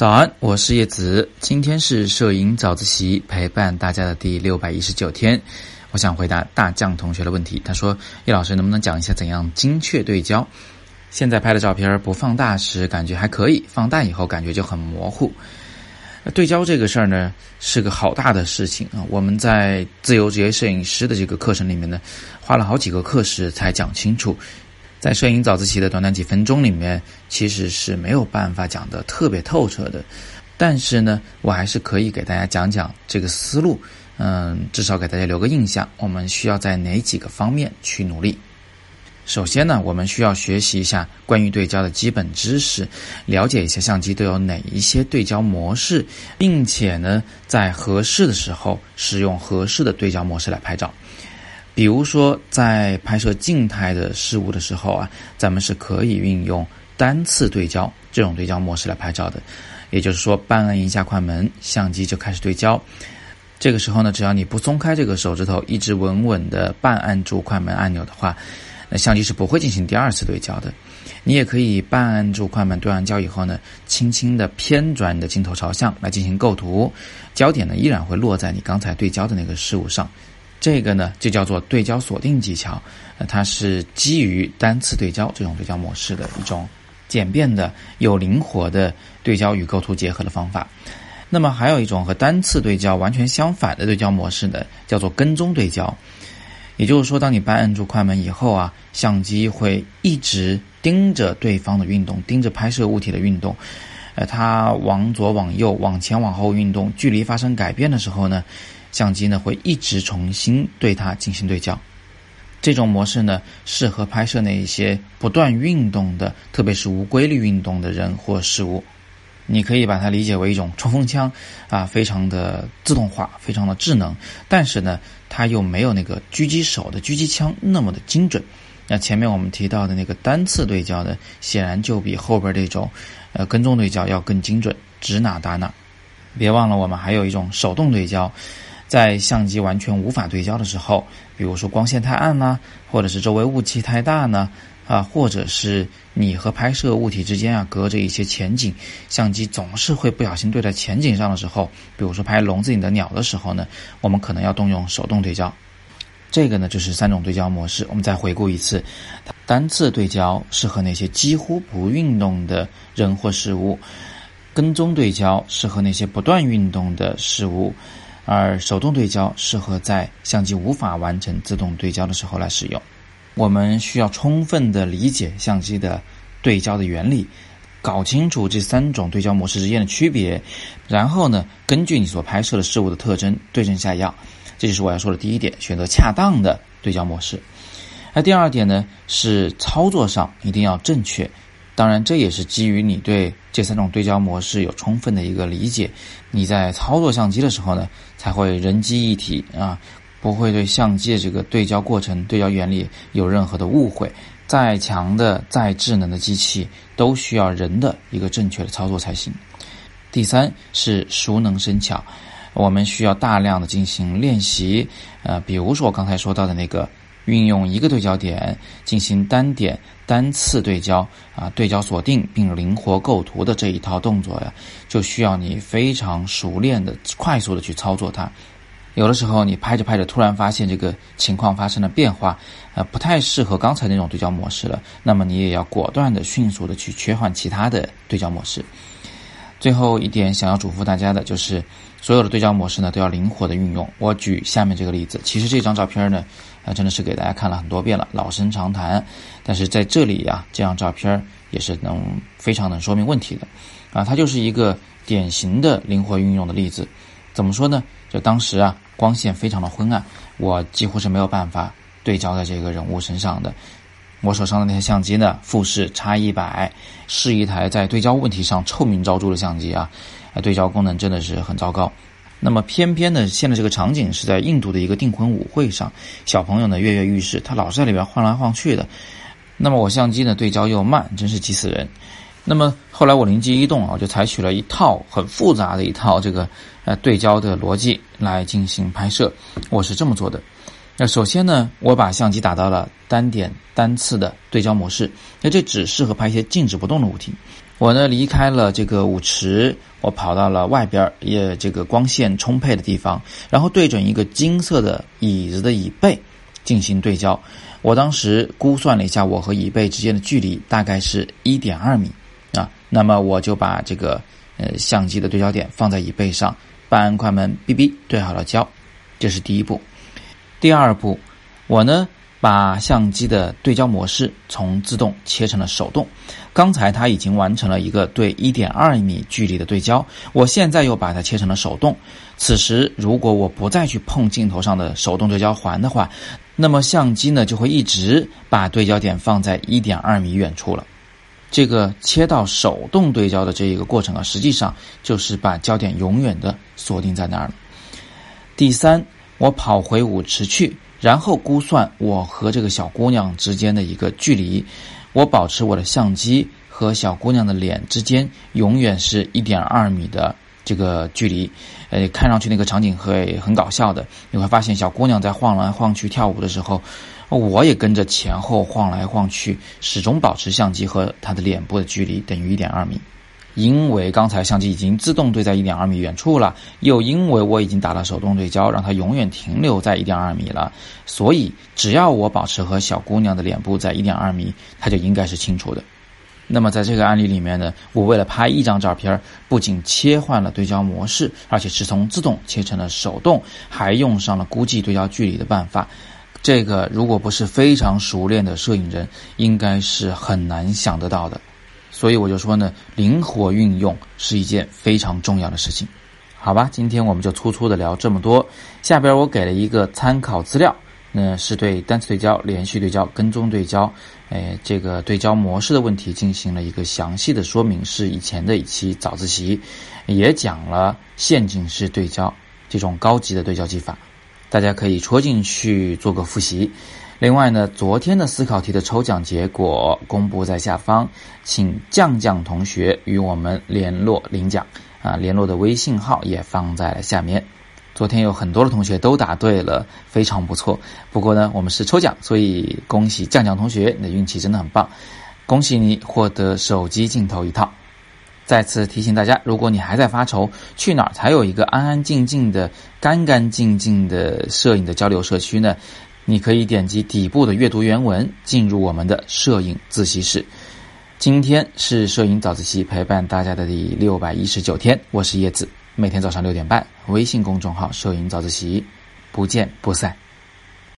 早安，我是叶子。今天是摄影早自习陪伴大家的第六百一十九天。我想回答大将同学的问题。他说：“叶老师，能不能讲一下怎样精确对焦？现在拍的照片不放大时感觉还可以，放大以后感觉就很模糊。对焦这个事儿呢，是个好大的事情啊。我们在自由职业摄影师的这个课程里面呢，花了好几个课时才讲清楚。”在摄影早自习的短短几分钟里面，其实是没有办法讲的特别透彻的。但是呢，我还是可以给大家讲讲这个思路，嗯，至少给大家留个印象。我们需要在哪几个方面去努力？首先呢，我们需要学习一下关于对焦的基本知识，了解一下相机都有哪一些对焦模式，并且呢，在合适的时候使用合适的对焦模式来拍照。比如说，在拍摄静态的事物的时候啊，咱们是可以运用单次对焦这种对焦模式来拍照的。也就是说，半按一下快门，相机就开始对焦。这个时候呢，只要你不松开这个手指头，一直稳稳的半按住快门按钮的话，那相机是不会进行第二次对焦的。你也可以半按住快门对完焦以后呢，轻轻的偏转你的镜头朝向来进行构图，焦点呢依然会落在你刚才对焦的那个事物上。这个呢，就叫做对焦锁定技巧，呃，它是基于单次对焦这种对焦模式的一种简便的、又灵活的对焦与构图结合的方法。那么，还有一种和单次对焦完全相反的对焦模式呢，叫做跟踪对焦。也就是说，当你半按住快门以后啊，相机会一直盯着对方的运动，盯着拍摄物体的运动，呃，它往左、往右、往前、往后运动，距离发生改变的时候呢。相机呢会一直重新对它进行对焦，这种模式呢适合拍摄那一些不断运动的，特别是无规律运动的人或事物。你可以把它理解为一种冲锋枪，啊，非常的自动化，非常的智能，但是呢，它又没有那个狙击手的狙击枪那么的精准。那前面我们提到的那个单次对焦呢，显然就比后边这种，呃，跟踪对焦要更精准，指哪打哪。别忘了，我们还有一种手动对焦。在相机完全无法对焦的时候，比如说光线太暗呢，或者是周围雾气太大呢，啊，或者是你和拍摄物体之间啊隔着一些前景，相机总是会不小心对在前景上的时候，比如说拍笼子里的鸟的时候呢，我们可能要动用手动对焦。这个呢就是三种对焦模式。我们再回顾一次：单次对焦适合那些几乎不运动的人或事物；跟踪对焦适合那些不断运动的事物。而手动对焦适合在相机无法完成自动对焦的时候来使用。我们需要充分的理解相机的对焦的原理，搞清楚这三种对焦模式之间的区别，然后呢，根据你所拍摄的事物的特征对症下药。这就是我要说的第一点：选择恰当的对焦模式。那第二点呢，是操作上一定要正确。当然，这也是基于你对这三种对焦模式有充分的一个理解，你在操作相机的时候呢，才会人机一体啊，不会对相机的这个对焦过程、对焦原理有任何的误会。再强的、再智能的机器，都需要人的一个正确的操作才行。第三是熟能生巧，我们需要大量的进行练习，呃，比如说我刚才说到的那个。运用一个对焦点进行单点单次对焦啊，对焦锁定并灵活构图的这一套动作呀，就需要你非常熟练的、快速的去操作它。有的时候你拍着拍着，突然发现这个情况发生了变化，呃，不太适合刚才那种对焦模式了，那么你也要果断的、迅速的去切换其他的对焦模式。最后一点想要嘱咐大家的就是，所有的对焦模式呢都要灵活的运用。我举下面这个例子，其实这张照片呢。啊，真的是给大家看了很多遍了，老生常谈。但是在这里呀，这张照片也是能非常能说明问题的。啊，它就是一个典型的灵活运用的例子。怎么说呢？就当时啊，光线非常的昏暗，我几乎是没有办法对焦在这个人物身上的。我手上的那台相机呢，富士 X 一百，是一台在对焦问题上臭名昭著的相机啊，啊，对焦功能真的是很糟糕。那么偏偏呢，现在这个场景是在印度的一个订婚舞会上，小朋友呢跃跃欲试，他老是在里边晃来晃去的。那么我相机呢对焦又慢，真是急死人。那么后来我灵机一动啊，我就采取了一套很复杂的一套这个呃对焦的逻辑来进行拍摄。我是这么做的：那首先呢，我把相机打到了单点单次的对焦模式，那这只适合拍一些静止不动的物体。我呢离开了这个舞池，我跑到了外边儿也这个光线充沛的地方，然后对准一个金色的椅子的椅背进行对焦。我当时估算了一下，我和椅背之间的距离大概是一点二米啊。那么我就把这个呃相机的对焦点放在椅背上，半快门哔哔对好了焦，这是第一步。第二步，我呢。把相机的对焦模式从自动切成了手动。刚才它已经完成了一个对一点二米距离的对焦，我现在又把它切成了手动。此时，如果我不再去碰镜头上的手动对焦环的话，那么相机呢就会一直把对焦点放在一点二米远处了。这个切到手动对焦的这一个过程啊，实际上就是把焦点永远的锁定在那儿了。第三，我跑回舞池去。然后估算我和这个小姑娘之间的一个距离，我保持我的相机和小姑娘的脸之间永远是一点二米的这个距离。呃，看上去那个场景会很搞笑的。你会发现小姑娘在晃来晃去跳舞的时候，我也跟着前后晃来晃去，始终保持相机和她的脸部的距离等于一点二米。因为刚才相机已经自动对在一点二米远处了，又因为我已经打了手动对焦，让它永远停留在一点二米了，所以只要我保持和小姑娘的脸部在一点二米，它就应该是清楚的。那么在这个案例里面呢，我为了拍一张照片，不仅切换了对焦模式，而且是从自动切成了手动，还用上了估计对焦距离的办法。这个如果不是非常熟练的摄影人，应该是很难想得到的。所以我就说呢，灵活运用是一件非常重要的事情，好吧？今天我们就粗粗的聊这么多。下边我给了一个参考资料，那是对单次对焦、连续对焦、跟踪对焦，哎，这个对焦模式的问题进行了一个详细的说明，是以前的一期早自习，也讲了陷阱式对焦这种高级的对焦技法，大家可以戳进去做个复习。另外呢，昨天的思考题的抽奖结果公布在下方，请酱酱同学与我们联络领奖啊，联络的微信号也放在了下面。昨天有很多的同学都答对了，非常不错。不过呢，我们是抽奖，所以恭喜酱酱同学，你的运气真的很棒，恭喜你获得手机镜头一套。再次提醒大家，如果你还在发愁去哪儿才有一个安安静静的、干干净净的摄影的交流社区呢？你可以点击底部的阅读原文，进入我们的摄影自习室。今天是摄影早自习陪伴大家的第六百一十九天，我是叶子，每天早上六点半，微信公众号“摄影早自习”，不见不散。